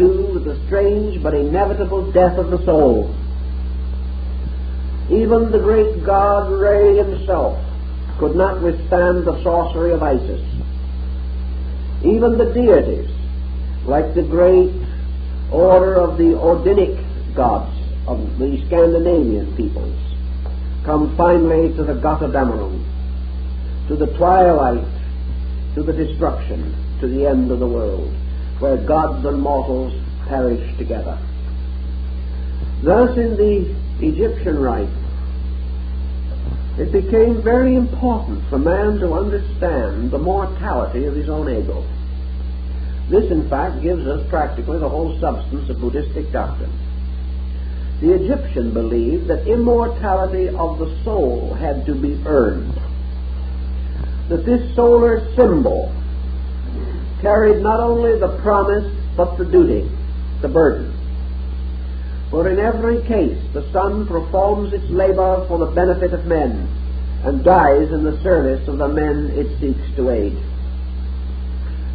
do with the strange but inevitable death of the soul. Even the great god Re himself could not withstand the sorcery of Isis. Even the deities, like the great order of the Odinic gods of the Scandinavian peoples, come finally to the Götterdämmerung, to the twilight, to the destruction, to the end of the world, where gods and mortals perish together. Thus, in the Egyptian rite, it became very important for man to understand the mortality of his own ego. This, in fact, gives us practically the whole substance of Buddhistic doctrine. The Egyptian believed that immortality of the soul had to be earned. That this solar symbol carried not only the promise but the duty, the burden. For in every case the sun performs its labor for the benefit of men and dies in the service of the men it seeks to aid.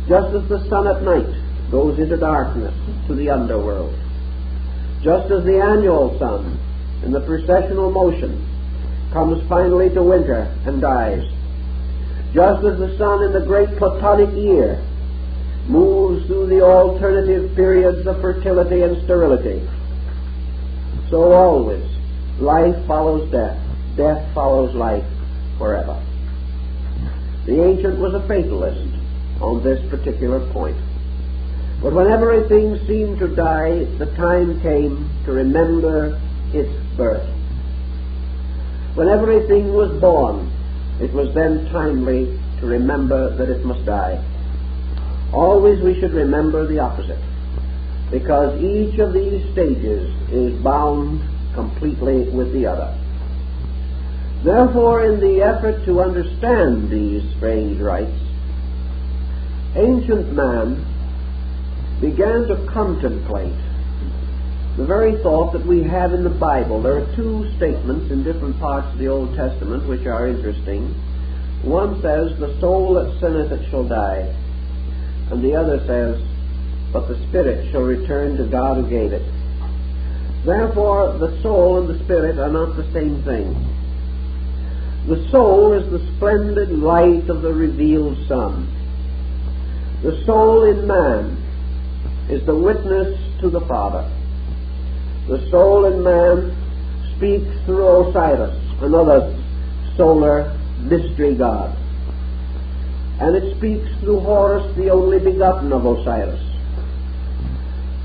Just as the sun at night goes into darkness to the underworld, just as the annual sun in the processional motion comes finally to winter and dies, just as the sun in the great Platonic year moves through the alternative periods of fertility and sterility, so always life follows death, death follows life forever. The ancient was a fatalist on this particular point. But when everything seemed to die, the time came to remember its birth. When everything was born, it was then timely to remember that it must die. Always we should remember the opposite, because each of these stages is bound completely with the other. Therefore, in the effort to understand these strange rites, ancient man began to contemplate the very thought that we have in the Bible. There are two statements in different parts of the Old Testament which are interesting. One says, The soul that sinneth it shall die. And the other says, But the spirit shall return to God who gave it. Therefore, the soul and the spirit are not the same thing. The soul is the splendid light of the revealed sun. The soul in man is the witness to the Father. The soul in man speaks through Osiris, another solar mystery god. And it speaks through Horus, the only begotten of Osiris.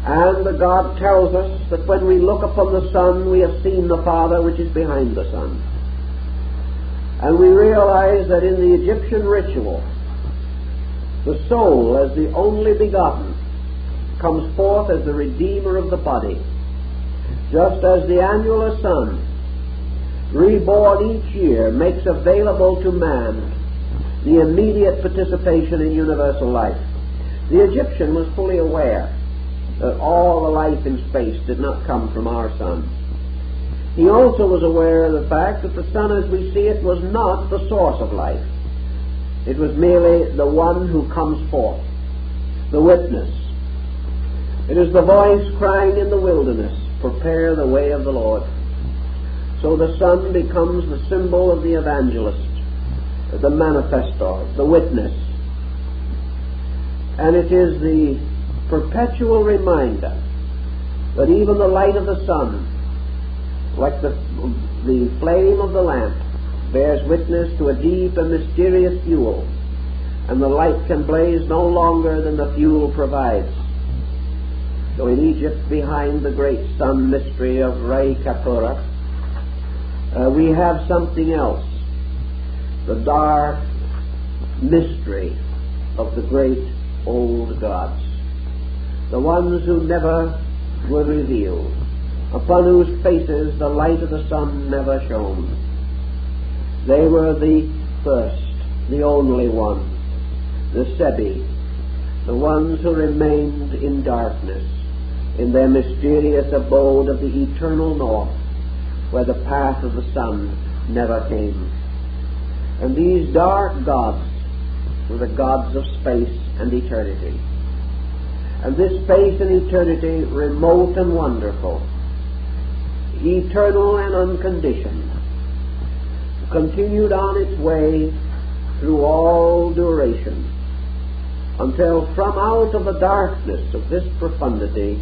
And the God tells us that when we look upon the sun, we have seen the Father which is behind the sun. And we realize that in the Egyptian ritual, the soul, as the only begotten, comes forth as the redeemer of the body, just as the annular sun, reborn each year, makes available to man the immediate participation in universal life. The Egyptian was fully aware that all the life in space did not come from our sun. He also was aware of the fact that the sun as we see it was not the source of life. It was merely the one who comes forth, the witness. It is the voice crying in the wilderness, prepare the way of the Lord. So the sun becomes the symbol of the evangelist, the manifestor, the witness. And it is the perpetual reminder that even the light of the sun like the, the flame of the lamp, bears witness to a deep and mysterious fuel, and the light can blaze no longer than the fuel provides. So in Egypt, behind the great sun mystery of Re Khepera, uh, we have something else the dark mystery of the great old gods, the ones who never were revealed upon whose faces the light of the sun never shone. They were the first, the only ones, the Sebi, the ones who remained in darkness, in their mysterious abode of the eternal north, where the path of the sun never came. And these dark gods were the gods of space and eternity. and this space and eternity remote and wonderful, eternal and unconditioned, continued on its way through all duration until from out of the darkness of this profundity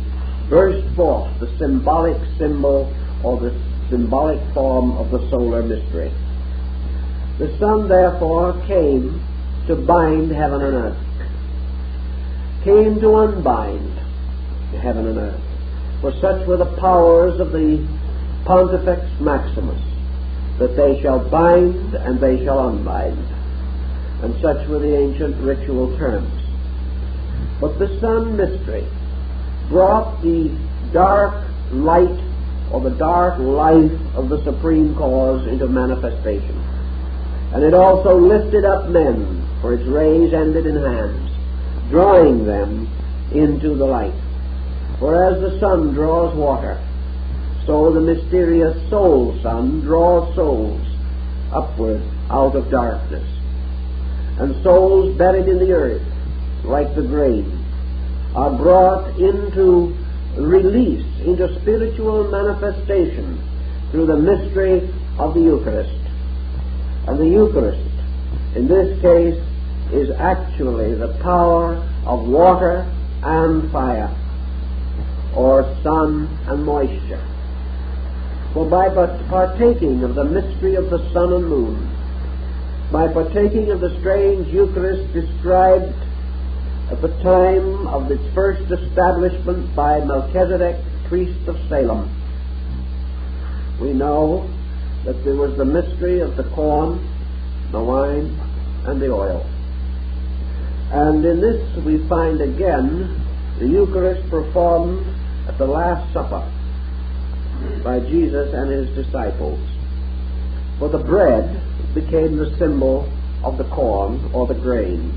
burst forth the symbolic symbol or the symbolic form of the solar mystery. The Son, therefore, came to bind heaven and earth, came to unbind heaven and earth. For such were the powers of the Pontifex Maximus, that they shall bind and they shall unbind. And such were the ancient ritual terms. But the sun mystery brought the dark light or the dark life of the supreme cause into manifestation. And it also lifted up men, for its rays ended in hands, drawing them into the light. For as the sun draws water, so the mysterious soul sun draws souls upward out of darkness. And souls buried in the earth, like the grain, are brought into release, into spiritual manifestation through the mystery of the Eucharist. And the Eucharist, in this case, is actually the power of water and fire, or sun and moisture. For by partaking of the mystery of the sun and moon, by partaking of the strange Eucharist described at the time of its first establishment by Melchizedek, priest of Salem. We know that there was the mystery of the corn, the wine, and the oil. And in this we find again the Eucharist performed at the Last Supper by Jesus and his disciples. For the bread became the symbol of the corn or the grain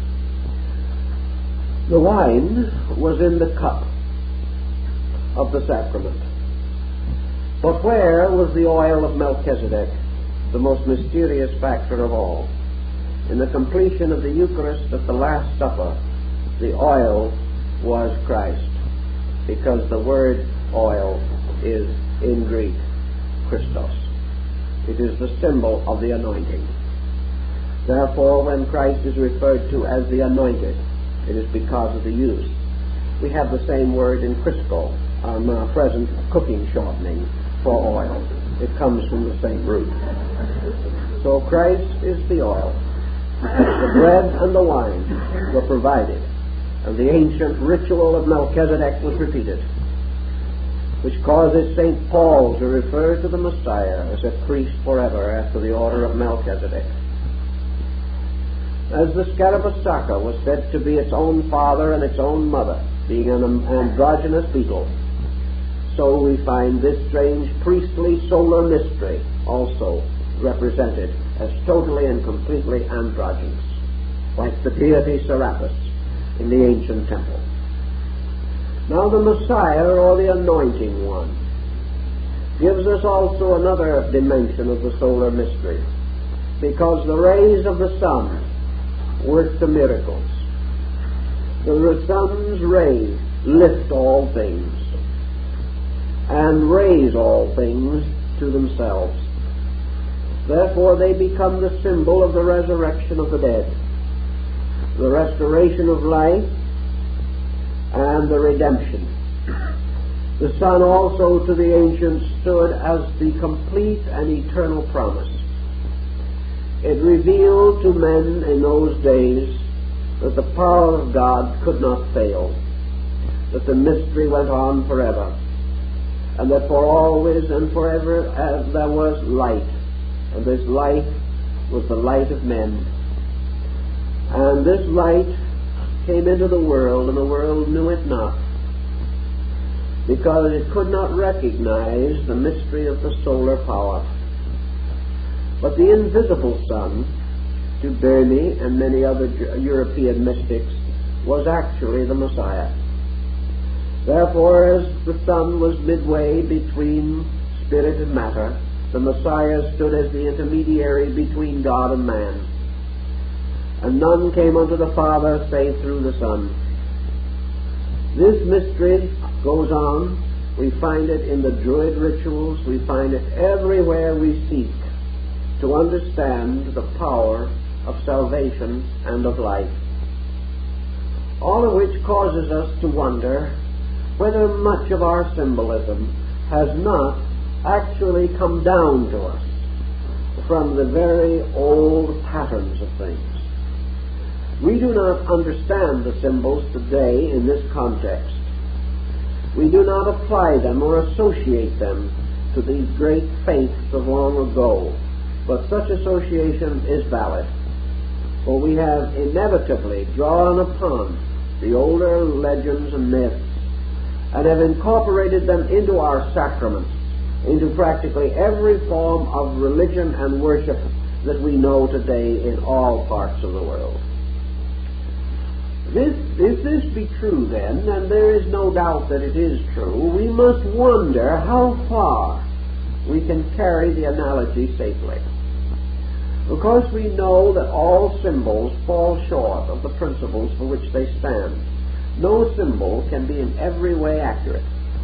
the wine was in the cup of the sacrament. But where was the oil of Melchizedek, the most mysterious factor of all? In the completion of the Eucharist at the Last Supper, the oil was Christ, because the word oil is in Greek Christos. It is the symbol of the anointing. Therefore, when Christ is referred to as the anointed, it is because of the use. We have the same word in Crisco, our uh, present cooking shortening for oil. It comes from the same root. So Christ is the oil. The bread and the wine were provided, and the ancient ritual of Melchizedek was repeated, which causes St. Paul to refer to the Messiah as a priest forever after the order of Melchizedek. As the Scarabaeus sacer was said to be its own father and its own mother, being an androgynous beetle, so we find this strange priestly solar mystery also represented as totally and completely androgynous, like the deity Serapis in the ancient temple. Now the Messiah, or the Anointing One, gives us also another dimension of the solar mystery, because the rays of the sun work the miracles. The sun's rays lift all things and raise all things to themselves. Therefore, they become the symbol of the resurrection of the dead, the restoration of life, and the redemption. The sun also to the ancients stood as the complete and eternal promise it revealed to men in those days that the power of God could not fail, that the mystery went on forever, and that for always and forever uh, there was light, and this light was the light of men. And this light came into the world, and the world knew it not, because it could not recognize the mystery of the solar power. But the invisible sun, to Boehme and many other European mystics, was actually the Messiah. Therefore, as the sun was midway between spirit and matter, the Messiah stood as the intermediary between God and man. And none came unto the Father save through the Son. This mystery goes on. We find it in the Druid rituals. We find it everywhere we seek to understand the power of salvation and of life. All of which causes us to wonder whether much of our symbolism has not actually come down to us from the very old patterns of things. We do not understand the symbols today in this context. We do not apply them or associate them to these great faiths of long ago, but such association is valid. For we have inevitably drawn upon the older legends and myths and have incorporated them into our sacraments, into practically every form of religion and worship that we know today in all parts of the world. This, if this be true then, and there is no doubt that it is true, we must wonder how far we can carry the analogy safely. Of course, we know that all symbols fall short of the principles for which they stand. No symbol can be in every way accurate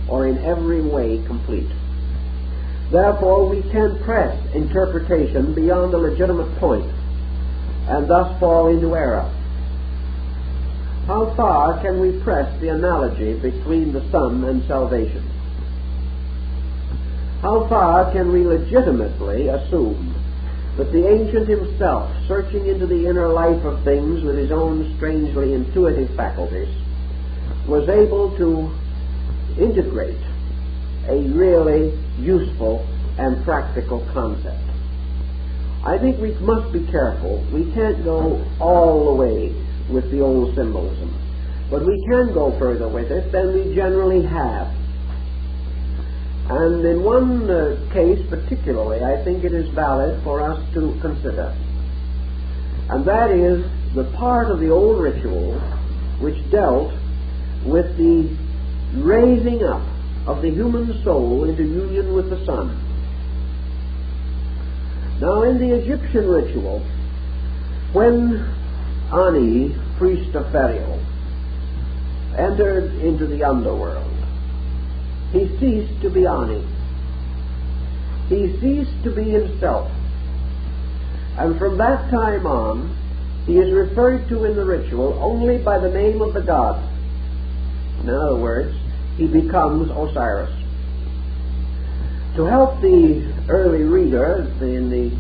or in every way complete. Therefore, we can press interpretation beyond the legitimate point and thus fall into error. How far can we press the analogy between the Son and salvation? How far can we legitimately assume that the ancient himself, searching into the inner life of things with his own strangely intuitive faculties, was able to integrate a really useful and practical concept? I think we must be careful. We can't go all the way with the old symbolism. But we can go further with it than we generally have. And in one uh, case particularly, I think it is valid for us to consider. And that is the part of the old ritual which dealt with the raising up of the human soul into union with the sun. Now, in the Egyptian ritual, when Ani, priest of Pharaoh, entered into the underworld. He ceased to be Ani. He ceased to be himself. And from that time on, he is referred to in the ritual only by the name of the god. In other words, he becomes Osiris. To help the early reader in the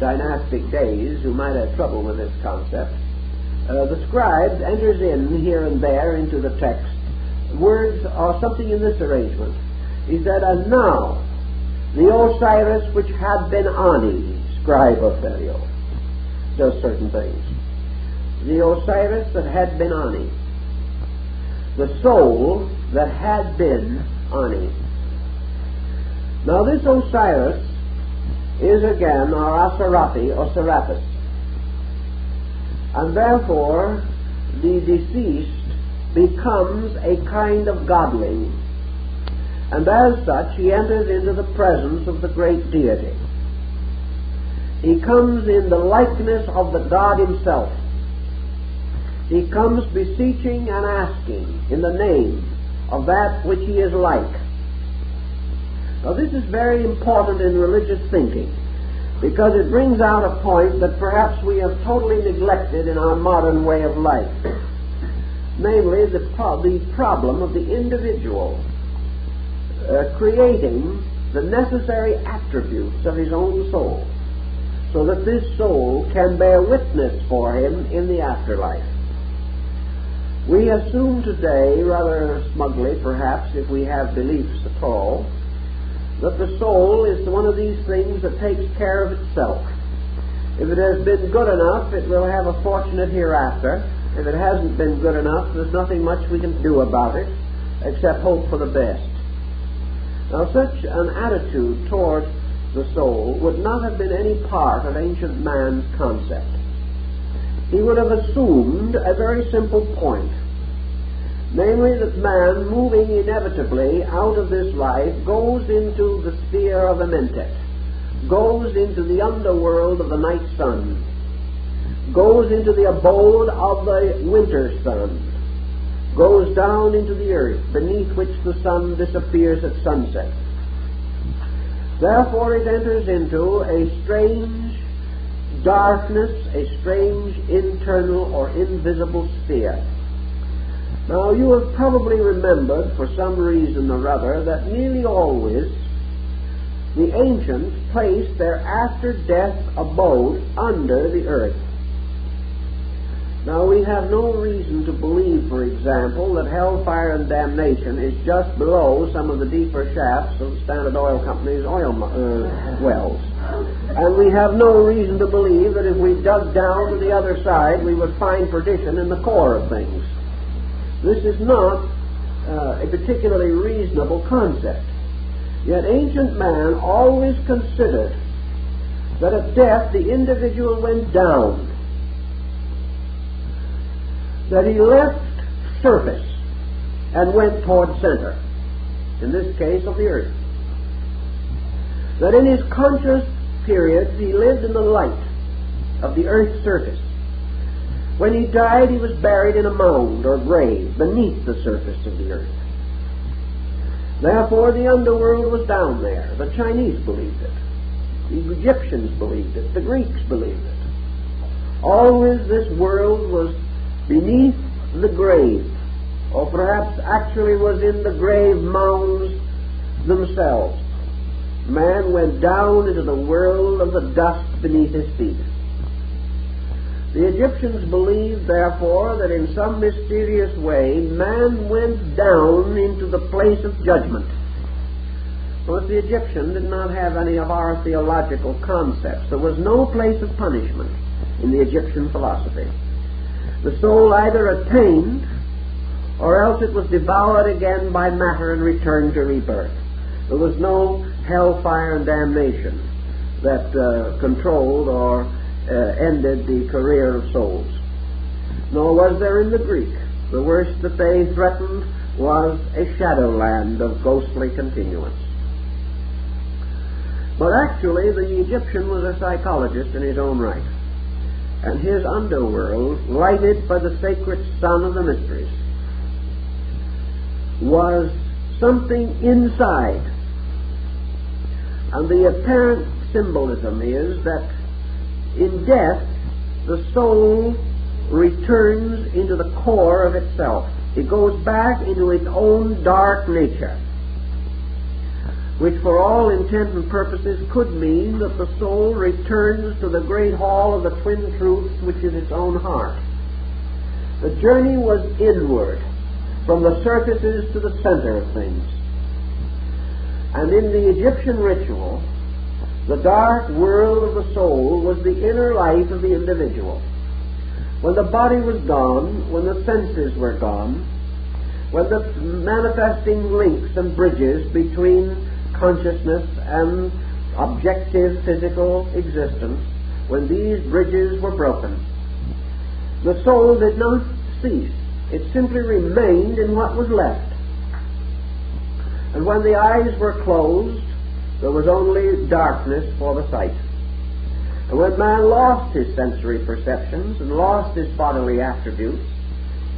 dynastic days who might have trouble with this concept, uh, the scribe enters in here and there into the text words or something in this arrangement. He said, And now the Osiris which had been Ani, scribe of Pharaoh, does certain things. The Osiris that had been Ani. The soul that had been on Ani. Now this Osiris is again our Asarapi or Serapis and therefore the deceased becomes a kind of godling. And as such, he enters into the presence of the great deity. He comes in the likeness of the God himself. He comes beseeching and asking in the name of that which he is like. Now, this is very important in religious thinking because it brings out a point that perhaps we have totally neglected in our modern way of life. Namely, the, pro- the problem of the individual uh, creating the necessary attributes of his own soul so that this soul can bear witness for him in the afterlife. We assume today, rather smugly perhaps, if we have beliefs at all, that the soul is one of these things that takes care of itself. If it has been good enough, it will have a fortunate hereafter. If it hasn't been good enough, there's nothing much we can do about it except hope for the best. Now, such an attitude toward the soul would not have been any part of ancient man's concept. He would have assumed a very simple point namely that man, moving inevitably out of this life, goes into the sphere of Amentet, goes into the underworld of the night sun, goes into the abode of the winter sun, goes down into the earth, beneath which the sun disappears at sunset. Therefore it enters into a strange darkness, a strange internal or invisible sphere. Now you have probably remembered, for some reason or other, that nearly always the ancients placed their after death abode under the earth. Now, we have no reason to believe, for example, that hellfire and damnation is just below some of the deeper shafts of Standard Oil Company's oil uh, wells. And we have no reason to believe that if we dug down to the other side, we would find perdition in the core of things. This is not uh, a particularly reasonable concept. Yet ancient man always considered that at death the individual went down that he left surface and went toward center, in this case of the earth. That in his conscious periods he lived in the light of the earth's surface. When he died, he was buried in a mound or grave beneath the surface of the earth. Therefore, the underworld was down there. The Chinese believed it. The Egyptians believed it. The Greeks believed it. Always this world was beneath the grave, or perhaps actually was in the grave mounds themselves. Man went down into the world of the dust beneath his feet. The Egyptians believed, therefore, that in some mysterious way man went down into the place of judgment. But the Egyptian did not have any of our theological concepts. There was no place of punishment in the Egyptian philosophy the soul either attained or else it was devoured again by matter and returned to rebirth. There was no hellfire and damnation that uh, controlled or uh, ended the career of souls. Nor was there in the Greek. The worst that they threatened was a shadowland of ghostly continuance. But actually, the Egyptian was a psychologist in his own right and his underworld, lighted by the sacred sun of the mysteries, was something inside. And the apparent symbolism is that in death, the soul returns into the core of itself. It goes back into its own dark nature which for all intent and purposes could mean that the soul returns to the great hall of the twin truths which is its own heart. The journey was inward, from the surfaces to the center of things. And in the Egyptian ritual, the dark world of the soul was the inner life of the individual. When the body was gone, when the senses were gone, when the manifesting links and bridges between consciousness and objective physical existence, when these bridges were broken, the soul did not cease. It simply remained in what was left. And when the eyes were closed, there was only darkness for the sight. And when man lost his sensory perceptions and lost his bodily attributes,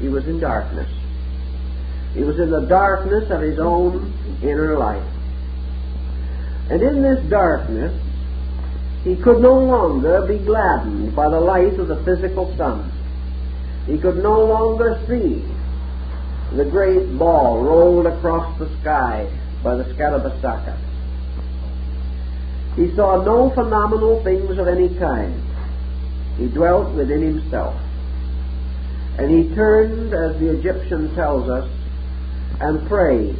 he was in darkness. He was in the darkness of his own inner life. And in this darkness, he could no longer be gladdened by the light of the physical sun. He could no longer see the great ball rolled across the sky by the Scarabaeus sacer. He saw no phenomenal things of any kind. He dwelt within himself. And he turned, as the Egyptian tells us, and prayed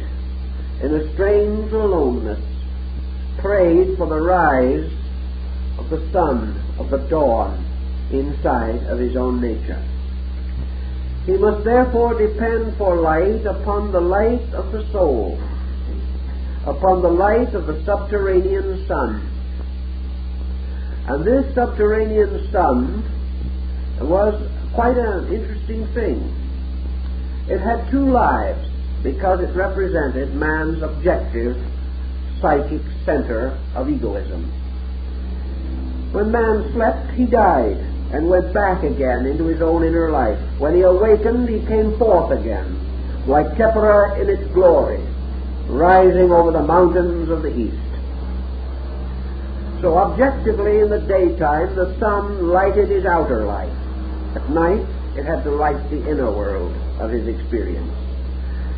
in a strange aloneness prayed for the rise of the sun, of the dawn, inside of his own nature. He must therefore depend for light upon the light of the soul, upon the light of the subterranean sun. And this subterranean sun was quite an interesting thing. It had two lives because it represented man's objective psychic center of egoism. When man slept, he died and went back again into his own inner life. When he awakened, he came forth again like Khepera in its glory, rising over the mountains of the east. So objectively in the daytime the sun lighted his outer life. At night it had to light the inner world of his experience.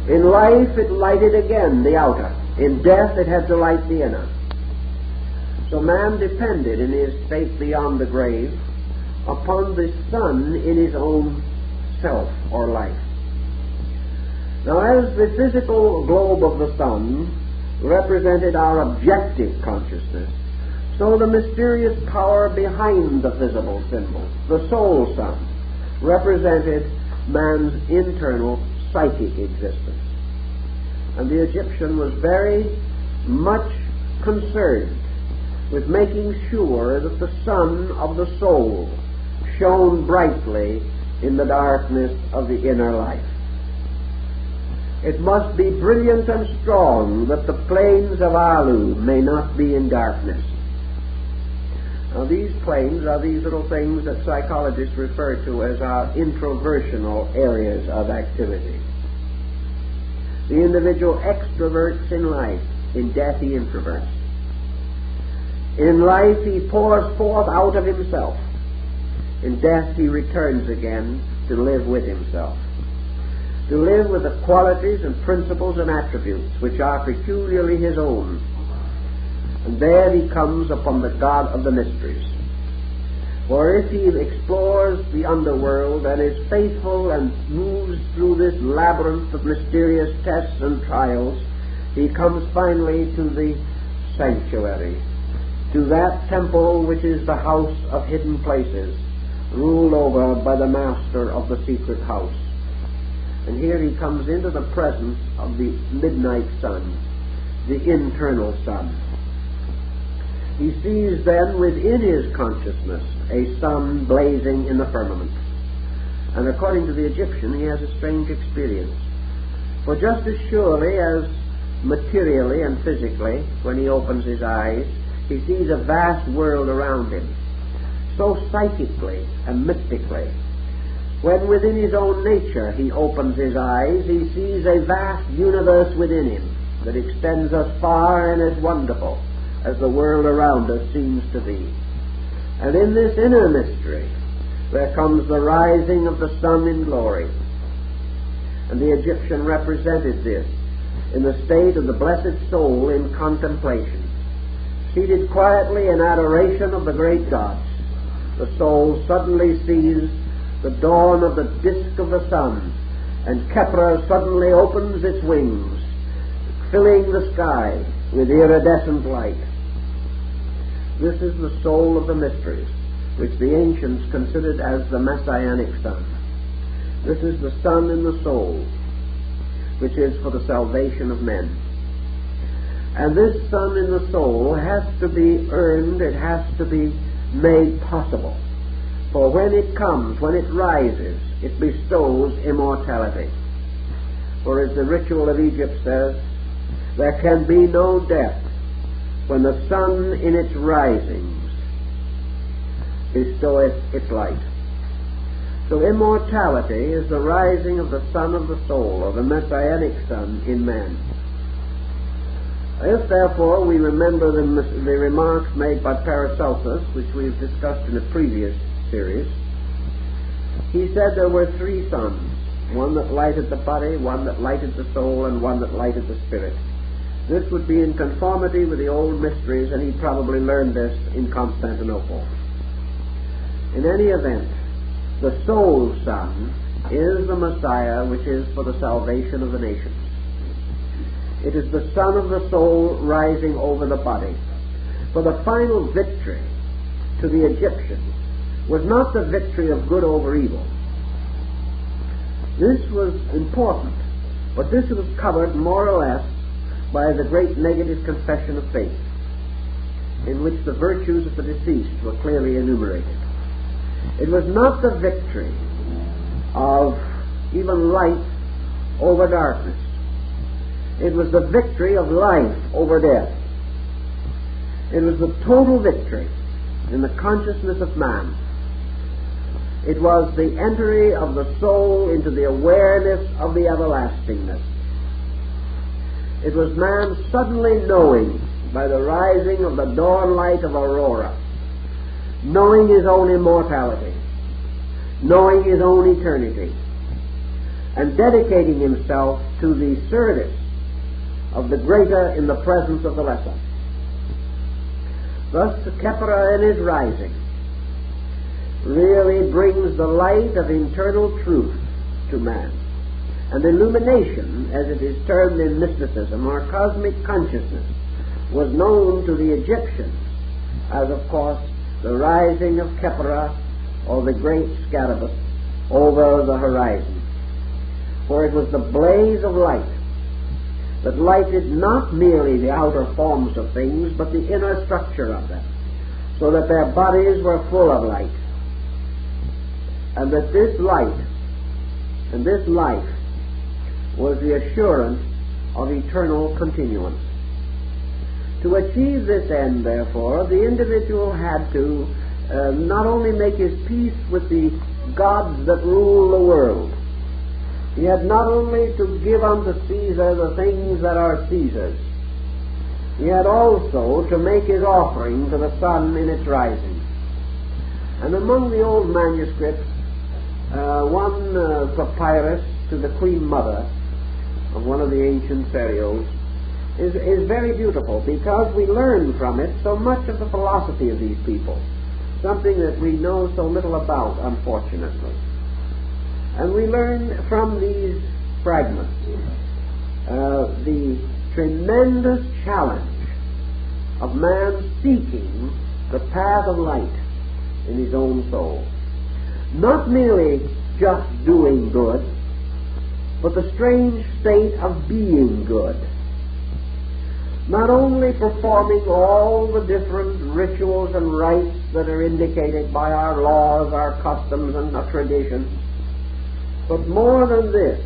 In life it lighted again the outer. In death it had to light the inner. So man depended in his state beyond the grave upon the sun in his own self or life. Now, as the physical globe of the sun represented our objective consciousness, so the mysterious power behind the visible symbol, the soul sun, represented man's internal psychic existence. And the Egyptian was very much concerned with making sure that the sun of the soul shone brightly in the darkness of the inner life. It must be brilliant and strong that the plains of Alu may not be in darkness. Now, these planes are these little things that psychologists refer to as our introversional areas of activity. The individual extroverts in life, in death he introverts. In life he pours forth out of himself. In death he returns again to live with himself. To live with the qualities and principles and attributes which are peculiarly his own. And there he comes upon the God of the mysteries. For if he explores the underworld and is faithful and moves through this labyrinth of mysterious tests and trials, he comes finally to the sanctuary, to that temple which is the house of hidden places, ruled over by the master of the secret house. And here he comes into the presence of the midnight sun, the internal sun. He sees then within his consciousness a sun blazing in the firmament. And according to the Egyptian, he has a strange experience. For just as surely as materially and physically, when he opens his eyes, he sees a vast world around him so psychically and mystically. When within his own nature he opens his eyes, he sees a vast universe within him that extends as far and as wonderful as the world around us seems to be. And in this inner mystery, there comes the rising of the sun in glory. And the Egyptian represented this in the state of the blessed soul in contemplation, seated quietly in adoration of the great gods the soul suddenly sees the dawn of the disk of the sun, and Khepera suddenly opens its wings, filling the sky with iridescent light. This is the soul of the mysteries, which the ancients considered as the messianic sun. This is the sun in the soul, which is for the salvation of men. And this sun in the soul has to be earned, it has to be made possible. For when it comes, when it rises, it bestows immortality. For as the ritual of Egypt says, there can be no death when the sun in its risings bestoweth its light. So immortality is the rising of the sun of the soul, or the messianic sun in man. If, therefore, we remember the, the remarks made by Paracelsus, which we've discussed in a previous series, he said there were three suns one that lighted the body, one that lighted the soul, and one that lighted the spirit. This would be in conformity with the old mysteries, and he probably learned this in Constantinople. In any event, the soul sun is the Messiah, which is for the salvation of the nations. It is the sun of the soul rising over the body. For the final victory to the Egyptians was not the victory of good over evil. This was important, but this was covered more or less by the great negative confession of faith, in which the virtues of the deceased were clearly enumerated. It was not the victory of even light over darkness. It was the victory of life over death. It was the total victory in the consciousness of man. It was the entry of the soul into the awareness of the everlastingness. It was man suddenly knowing by the rising of the dawn light of aurora, knowing his own immortality, knowing his own eternity, and dedicating himself to the service of the greater in the presence of the lesser. Thus, Khepera in his rising really brings the light of internal truth to man. And illumination, as it is termed in mysticism, or cosmic consciousness, was known to the Egyptians as, of course, the rising of Khepera or the great Scarabaeus over the horizon. For it was the blaze of light that lighted not merely the outer forms of things, but the inner structure of them, so that their bodies were full of light. And that this light and this life was the assurance of eternal continuance. To achieve this end, therefore, the individual had to uh, not only make his peace with the gods that rule the world, he had not only to give unto Caesar the things that are Caesar's, he had also to make his offering to the sun in its rising. And among the old manuscripts, uh, one uh, papyrus to the Queen Mother of one of the ancient pharaohs is, is very beautiful because we learn from it so much of the philosophy of these people, something that we know so little about, unfortunately. And we learn from these fragments uh, the tremendous challenge of man seeking the path of light in his own soul. Not merely just doing good, but the strange state of being good. Not only performing all the different rituals and rites that are indicated by our laws, our customs, and our traditions, but more than this,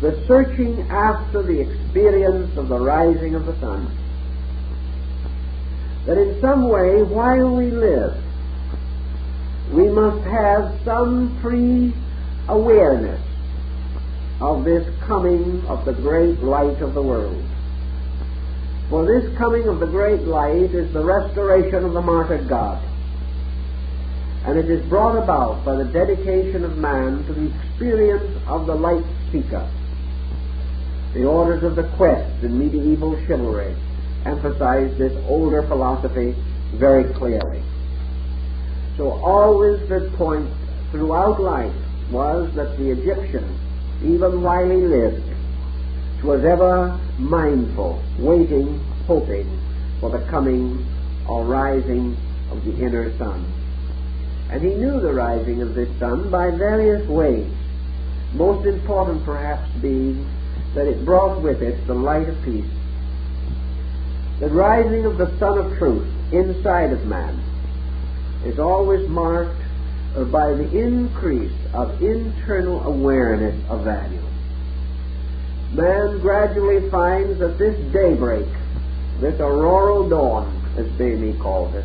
the searching after the experience of the rising of the sun. That in some way, while we live, we must have some pre awareness of this coming of the great light of the world. For this coming of the great light is the restoration of the martyred God and it is brought about by the dedication of man to the experience of the light seeker. The orders of the quest in medieval chivalry emphasize this older philosophy very clearly. So always the point throughout life was that the Egyptian, even while he lived, was ever mindful, waiting, hoping for the coming or rising of the inner sun. And he knew the rising of this sun by various ways, most important perhaps being that it brought with it the light of peace. The rising of the sun of truth inside of man is always marked by the increase of internal awareness of value. Man gradually finds that this daybreak, this auroral dawn, as Boehme calls it,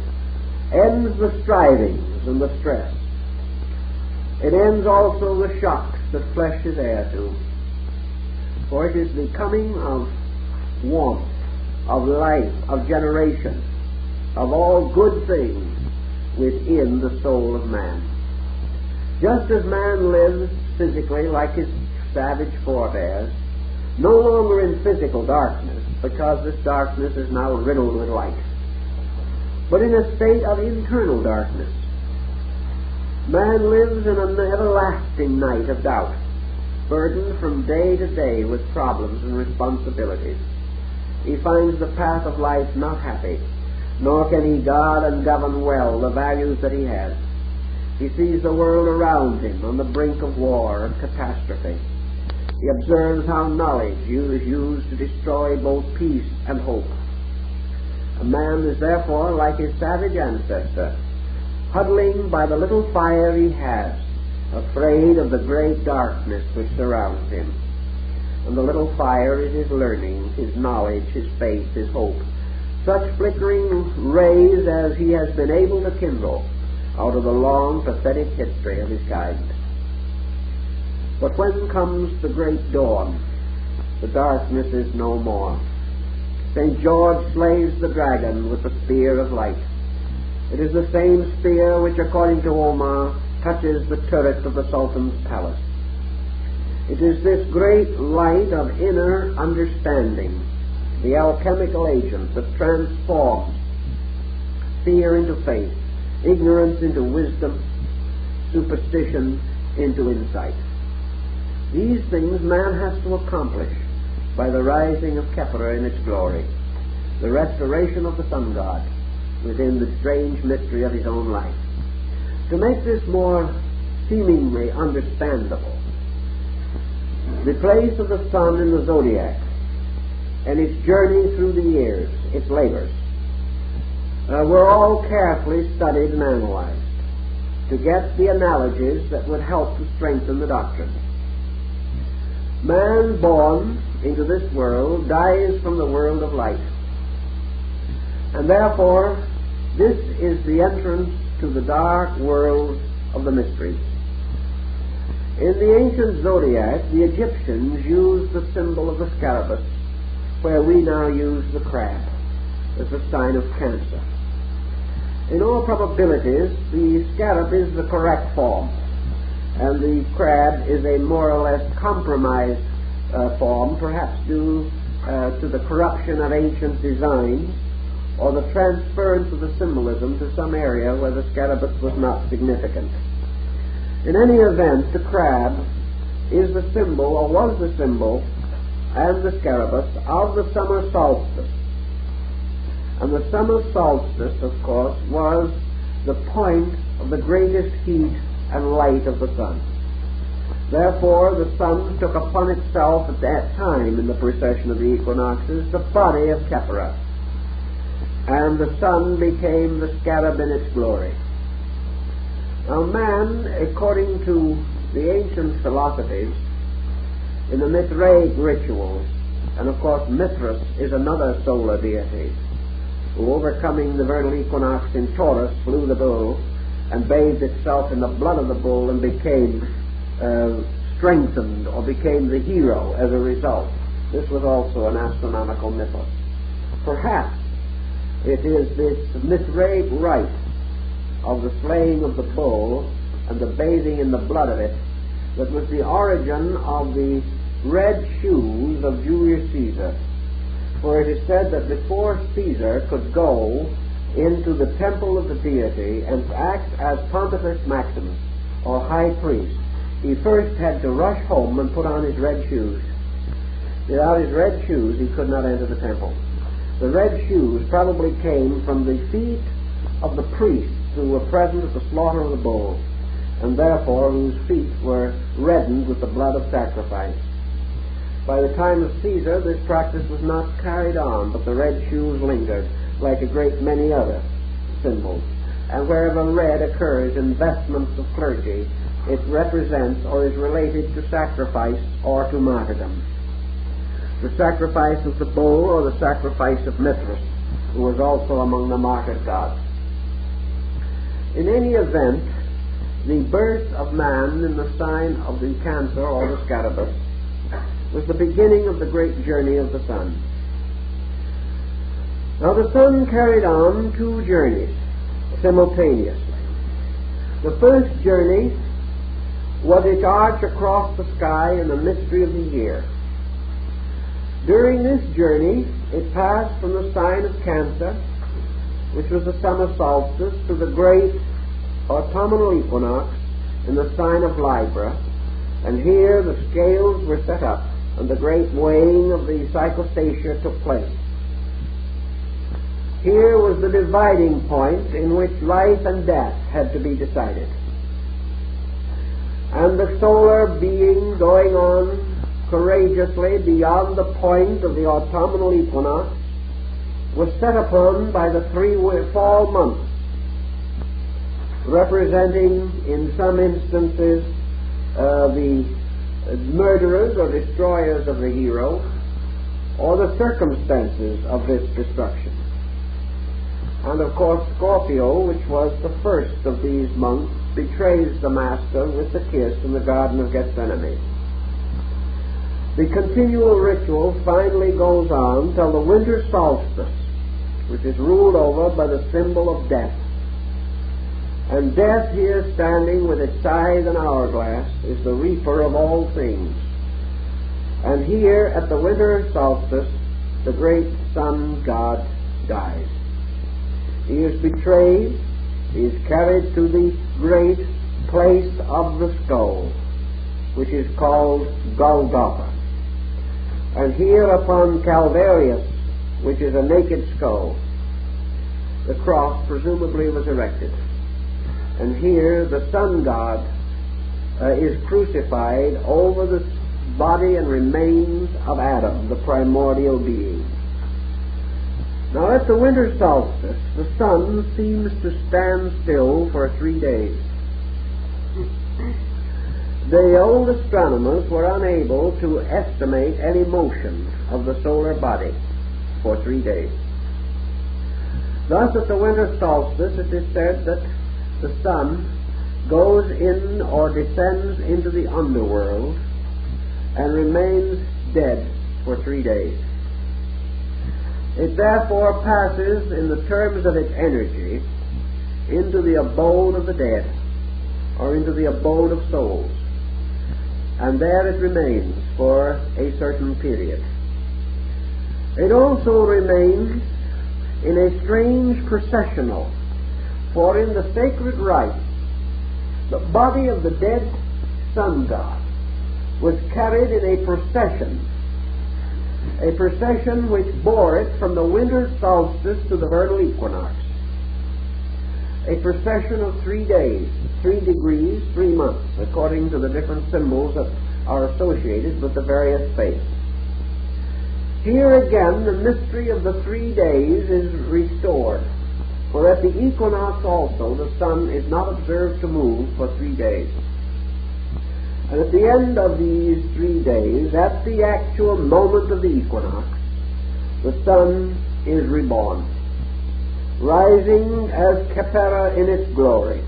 ends the striving and the stress. It ends also the shocks that flesh is heir to. For it is the coming of warmth, of life, of generation, of all good things within the soul of man. Just as man lives physically like his savage forebears, no longer in physical darkness, because this darkness is now riddled with light, but in a state of internal darkness, Man lives in an everlasting night of doubt, burdened from day to day with problems and responsibilities. He finds the path of life not happy, nor can he guard and govern well the values that he has. He sees the world around him on the brink of war and catastrophe. He observes how knowledge is used to destroy both peace and hope. A man is therefore like his savage ancestor, huddling by the little fire he has, afraid of the great darkness which surrounds him. And the little fire is his learning, his knowledge, his faith, his hope. Such flickering rays as he has been able to kindle out of the long, pathetic history of his kind. But when comes the great dawn, the darkness is no more. St. George slays the dragon with the spear of light. It is the same spear which, according to Omar, touches the turret of the Sultan's palace. It is this great light of inner understanding, the alchemical agent that transforms fear into faith, ignorance into wisdom, superstition into insight. These things man has to accomplish by the rising of Khepera in its glory, the restoration of the sun god within the strange mystery of his own life. To make this more seemingly understandable, the place of the sun in the zodiac and its journey through the years, its labors, uh, were all carefully studied and analyzed to get the analogies that would help to strengthen the doctrine. Man born into this world dies from the world of light. And therefore, this is the entrance to the dark world of the mysteries. In the ancient zodiac, the Egyptians used the symbol of the scarabaeus, where we now use the crab as a sign of Cancer. In all probabilities, the scarab is the correct form, and the crab is a more or less compromised uh, form, perhaps due uh, to the corruption of ancient designs or the transference of the symbolism to some area where the scarabaeus was not significant. In any event, the crab is the symbol, or was the symbol, and the scarabaeus of the summer solstice. And the summer solstice, of course, was the point of the greatest heat and light of the sun. Therefore, the sun took upon itself at that time in the precession of the equinoxes the body of Khepera and the sun became the scarab in its glory. Now, man, according to the ancient philosophies, in the Mithraic rituals, and of course Mithras is another solar deity, who overcoming the vernal equinox in Taurus slew the bull and bathed itself in the blood of the bull and became uh, strengthened or became the hero as a result. This was also an astronomical mythos. Perhaps it is this Mithraic rite of the slaying of the bull and the bathing in the blood of it that was the origin of the red shoes of Julius Caesar. For it is said that before Caesar could go into the temple of the deity and act as Pontifex Maximus, or high priest, he first had to rush home and put on his red shoes. Without his red shoes, he could not enter the temple. The red shoes probably came from the feet of the priests who were present at the slaughter of the bull, and therefore whose feet were reddened with the blood of sacrifice. By the time of Caesar, this practice was not carried on, but the red shoes lingered, like a great many other symbols. And wherever red occurs in vestments of clergy, it represents or is related to sacrifice or to martyrdom the sacrifice of the bull or the sacrifice of Mithras, who was also among the martyred gods. In any event, the birth of man in the sign of the Cancer or the Scarabaeus was the beginning of the great journey of the sun. Now the sun carried on two journeys simultaneously. The first journey was its arch across the sky in the mystery of the year. During this journey, it passed from the sign of Cancer, which was the summer solstice, to the great autumnal equinox in the sign of Libra, and here the scales were set up, and the great weighing of the psychostasia took place. Here was the dividing point in which life and death had to be decided. And the solar being going on courageously beyond the point of the autumnal equinox was set upon by the three fall months, representing in some instances uh, the murderers or destroyers of the hero or the circumstances of this destruction. And of course, Scorpio, which was the first of these months, betrays the Master with the kiss in the Garden of Gethsemane. The continual ritual finally goes on till the winter solstice, which is ruled over by the symbol of death. And death here standing with its scythe and hourglass is the reaper of all things. And here at the winter solstice, the great sun god dies. He is betrayed. He is carried to the great place of the skull, which is called Golgotha. And here upon Calvarius, which is a naked skull, the cross presumably was erected. And here the sun god uh, is crucified over the body and remains of Adam, the primordial being. Now, at the winter solstice, the sun seems to stand still for three days. The old astronomers were unable to estimate any motion of the solar body for three days. Thus, at the winter solstice, it is said that the sun goes in or descends into the underworld and remains dead for three days. It therefore passes, in the terms of its energy, into the abode of the dead, or into the abode of souls. And there it remains for a certain period. It also remains in a strange processional, for in the sacred rite, the body of the dead sun god was carried in a procession a procession which bore it from the winter solstice to the vernal equinox. A procession of three days, three degrees, three months, according to the different symbols that are associated with the various faiths. Here again, the mystery of the three days is restored. For at the equinox also, the sun is not observed to move for three days. And at the end of these three days, at the actual moment of the equinox, the sun is reborn, rising as Khepera in its glory,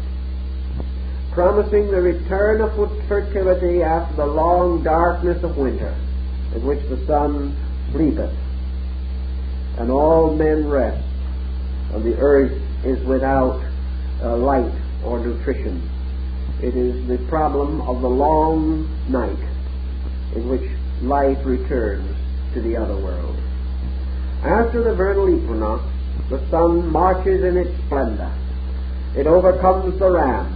promising the return of fertility after the long darkness of winter, in which the sun sleepeth, and all men rest, and the earth is without uh, light or nutrition. It is the problem of the long night in which life returns to the other world. After the vernal equinox, the sun marches in its splendor. It overcomes the ram.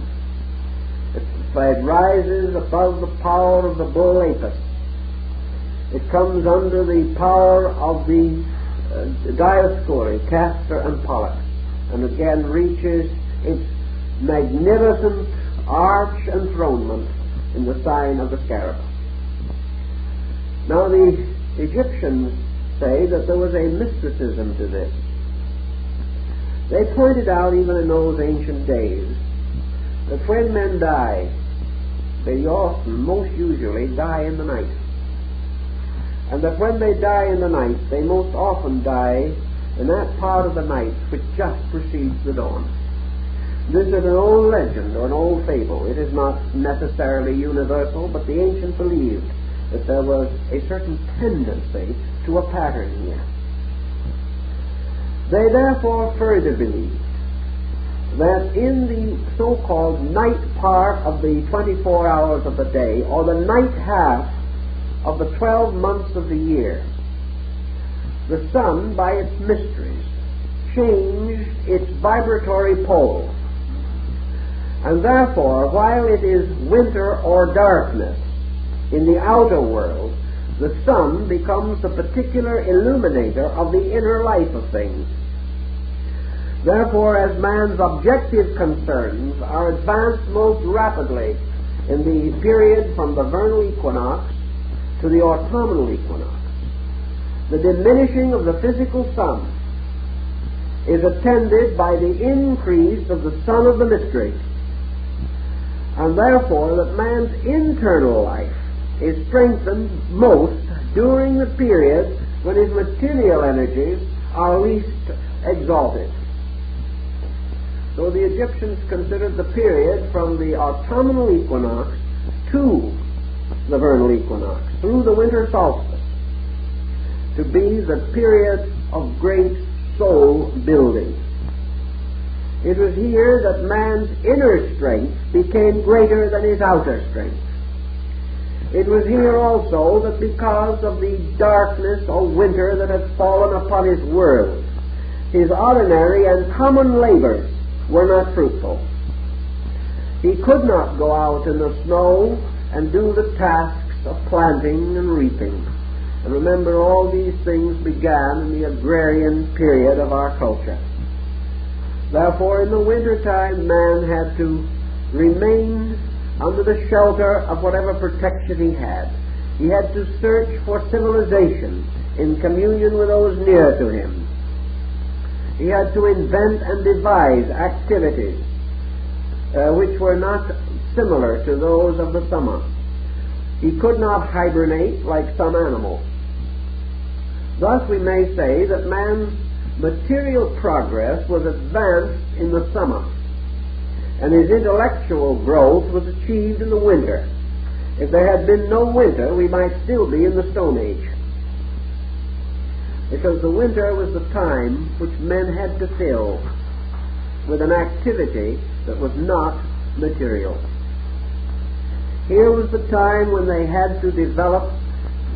It rises above the power of the bull Apis. It comes under the power of the uh, Dioscuri, Castor and Pollux, and again reaches its magnificent arch enthronement in the sign of the scarab. Now the Egyptians say that there was a mysticism to this. They pointed out even in those ancient days that when men die, they often, most usually, die in the night. And that when they die in the night, they most often die in that part of the night which just precedes the dawn. This is an old legend or an old fable. It is not necessarily universal, but the ancients believed that there was a certain tendency to a pattern here. They therefore further believe that in the so-called night part of the 24 hours of the day, or the night half of the 12 months of the year, the sun, by its mysteries, changed its vibratory pole and therefore, while it is winter or darkness in the outer world, the sun becomes the particular illuminator of the inner life of things. Therefore, as man's objective concerns are advanced most rapidly in the period from the vernal equinox to the autumnal equinox, the diminishing of the physical sun is attended by the increase of the sun of the mystery and therefore that man's internal life is strengthened most during the period when his material energies are least exalted. So the Egyptians considered the period from the autumnal equinox to the vernal equinox, through the winter solstice, to be the period of great soul building. It was here that man's inner strength became greater than his outer strength. It was here also that because of the darkness or winter that had fallen upon his world, his ordinary and common labors were not fruitful. He could not go out in the snow and do the tasks of planting and reaping. And remember, all these things began in the agrarian period of our culture. Therefore, in the winter time, man had to remain under the shelter of whatever protection he had. He had to search for civilization in communion with those near to him. He had to invent and devise activities uh, which were not similar to those of the summer. He could not hibernate like some animals. Thus, we may say that man's material progress was advanced in the summer, and his intellectual growth was achieved in the winter. If there had been no winter, we might still be in the Stone Age. Because the winter was the time which men had to fill with an activity that was not material. Here was the time when they had to develop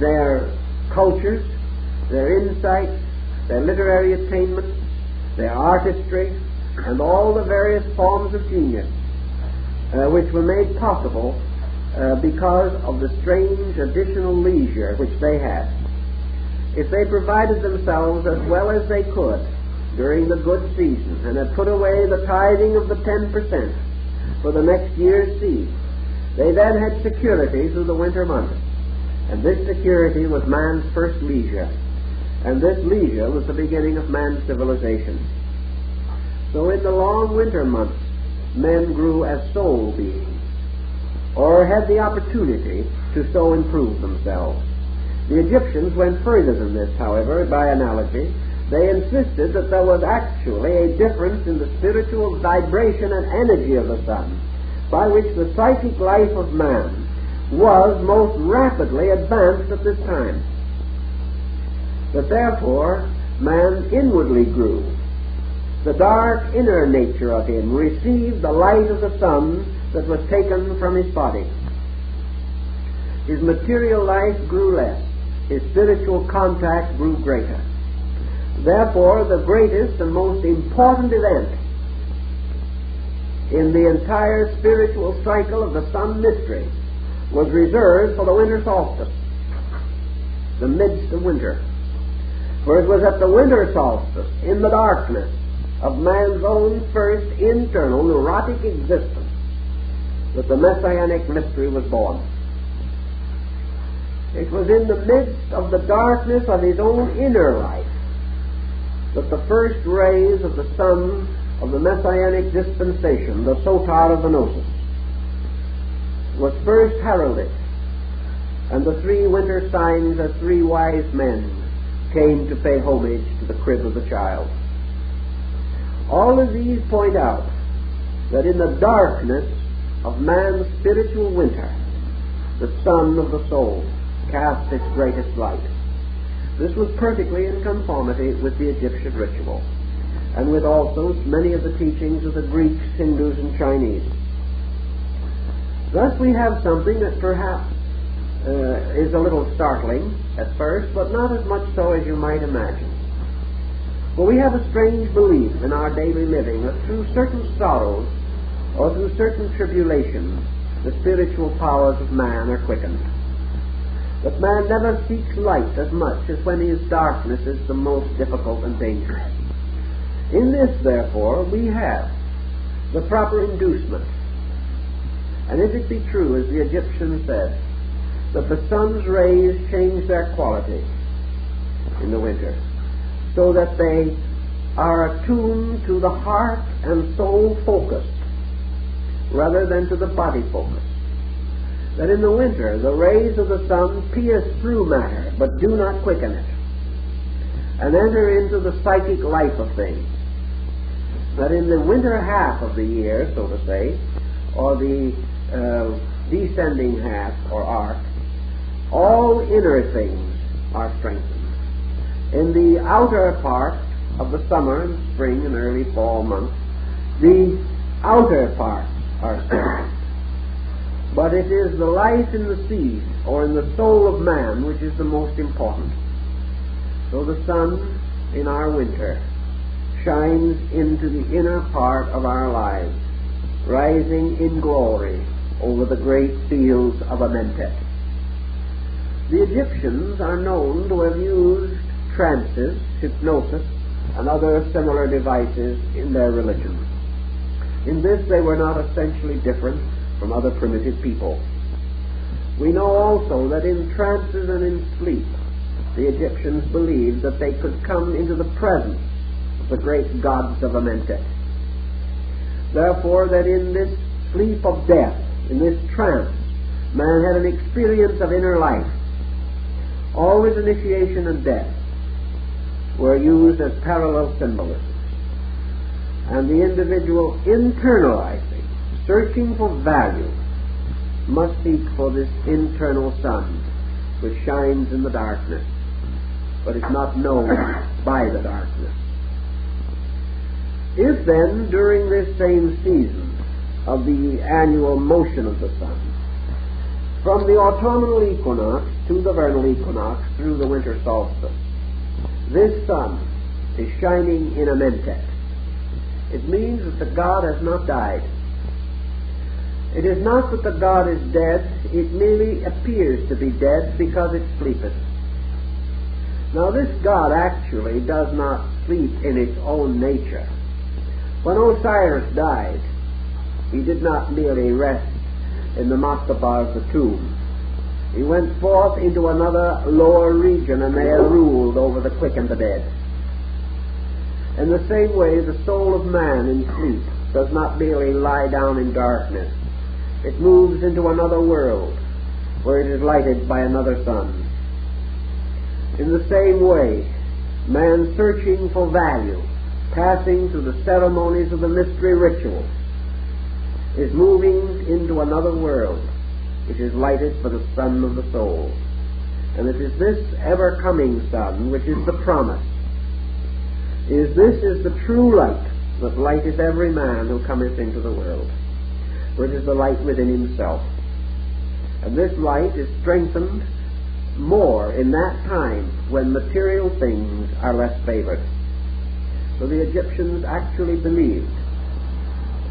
their cultures, their insights, their literary attainments, their artistry, and all the various forms of genius uh, which were made possible uh, because of the strange additional leisure which they had. If they provided themselves as well as they could during the good season and had put away the tithing of the 10% for the next year's seed, they then had security through the winter months. And this security was man's first leisure and this leisure was the beginning of man's civilization. So in the long winter months, men grew as soul beings, or had the opportunity to so improve themselves. The Egyptians went further than this, however, by analogy. They insisted that there was actually a difference in the spiritual vibration and energy of the sun, by which the psychic life of man was most rapidly advanced at this time that therefore man inwardly grew. The dark inner nature of him received the light of the sun that was taken from his body. His material life grew less. His spiritual contact grew greater. Therefore, the greatest and most important event in the entire spiritual cycle of the sun mystery was reserved for the winter solstice, the midst of winter. For it was at the winter solstice, in the darkness of man's own first internal neurotic existence, that the messianic mystery was born. It was in the midst of the darkness of his own inner life that the first rays of the sun of the messianic dispensation, the soter of the gnosis, was first heralded, and the three winter signs as three wise men came to pay homage to the crib of the child. All of these point out that in the darkness of man's spiritual winter, the sun of the soul cast its greatest light. This was perfectly in conformity with the Egyptian ritual, and with also many of the teachings of the Greeks, Hindus, and Chinese. Thus we have something that perhaps uh, is a little startling at first, but not as much so as you might imagine. For we have a strange belief in our daily living that through certain sorrows or through certain tribulations, the spiritual powers of man are quickened. But man never seeks light as much as when his darkness is the most difficult and dangerous. In this, therefore, we have the proper inducement. And if it be true, as the Egyptian said, that the sun's rays change their quality in the winter so that they are attuned to the heart and soul focus rather than to the body focus. That in the winter the rays of the sun pierce through matter but do not quicken it and enter into the psychic life of things. that in the winter half of the year, so to say, or the uh, descending half or arc, all inner things are strengthened. In the outer part of the summer and spring and early fall months, the outer parts are strengthened. But it is the life in the seed or in the soul of man which is the most important. So the sun in our winter shines into the inner part of our lives, rising in glory over the great fields of Amentet. The Egyptians are known to have used trances, hypnosis, and other similar devices in their religion. In this they were not essentially different from other primitive people. We know also that in trances and in sleep, the Egyptians believed that they could come into the presence of the great gods of Amentet. Therefore, that in this sleep of death, in this trance, man had an experience of inner life. Always initiation and death were used as parallel symbolisms. And the individual internalizing, searching for value, must seek for this internal sun which shines in the darkness, but is not known by the darkness. If then, during this same season of the annual motion of the sun, from the autumnal equinox to the vernal equinox through the winter solstice, this sun is shining in Amentet. It means that the god has not died. It is not that the god is dead, it merely appears to be dead because it sleepeth. Now, this god actually does not sleep in its own nature. When Osiris died, he did not merely rest in the mastaba of the tomb. He went forth into another lower region and there ruled over the quick and the dead. In the same way, the soul of man in sleep does not merely lie down in darkness. It moves into another world where it is lighted by another sun. In the same way, man searching for value passing through the ceremonies of the mystery ritual, is moving into another world which is lighted by the sun of the soul. And it is this ever coming sun which is the promise. Is this is the true light that lighteth every man who cometh into the world, for it is the light within himself. And this light is strengthened more in that time when material things are less favored. So the Egyptians actually believed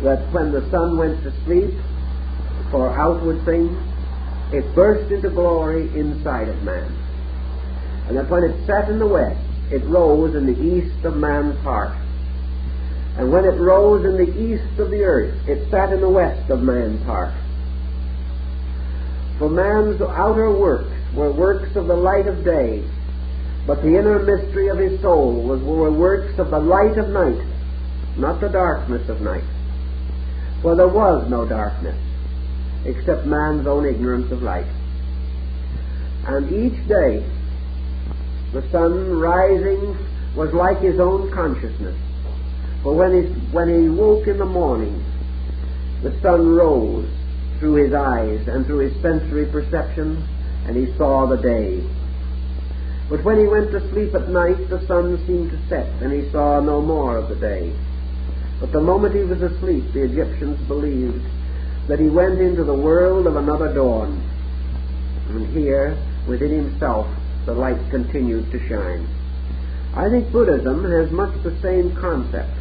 that when the sun went to sleep for outward things, it burst into glory inside of man. And that when it set in the west, it rose in the east of man's heart. And when it rose in the east of the earth, it sat in the west of man's heart. For man's outer works were works of the light of day, but the inner mystery of his soul was were works of the light of night, not the darkness of night. For there was no darkness, except man's own ignorance of light. And each day, the sun rising was like his own consciousness. For when he, when he woke in the morning, the sun rose through his eyes and through his sensory perception, and he saw the day. But when he went to sleep at night, the sun seemed to set, and he saw no more of the day. But the moment he was asleep, the Egyptians believed that he went into the world of another dawn. And here, within himself, the light continued to shine. I think Buddhism has much the same concept,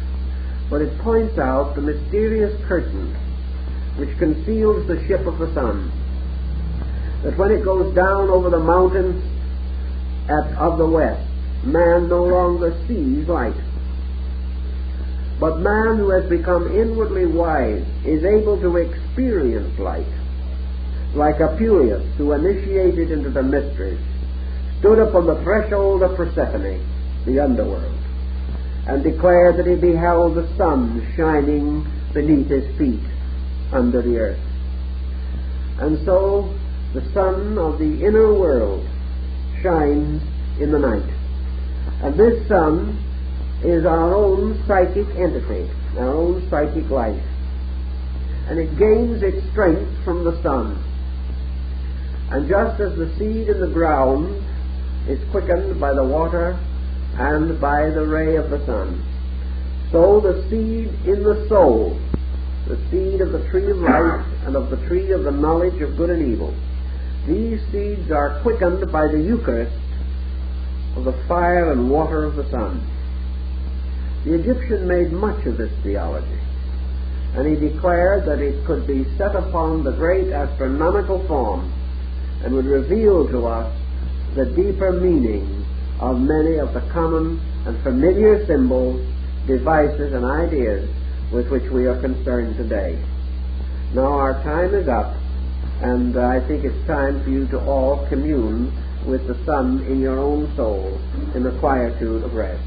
but it points out the mysterious curtain which conceals the ship of the sun. That when it goes down over the mountains at, of the west, man no longer sees light. But man who has become inwardly wise is able to experience light, like Apuleius, who initiated into the mysteries, stood upon the threshold of Persephone, the underworld, and declared that he beheld the sun shining beneath his feet under the earth. And so the sun of the inner world shines in the night. And this sun is our own psychic entity. our own psychic life. And it gains its strength from the sun. And just as the seed in the ground is quickened by the water and by the ray of the sun, so the seed in the soul, the seed of the tree of life and of the tree of the knowledge of good and evil, these seeds are quickened by the Eucharist of the fire and water of the sun. The Egyptian made much of this theology, and he declared that it could be set upon the great astronomical form and would reveal to us the deeper meaning of many of the common and familiar symbols, devices, and ideas with which we are concerned today. Now our time is up, and I think it's time for you to all commune with the sun in your own soul in the quietude of rest.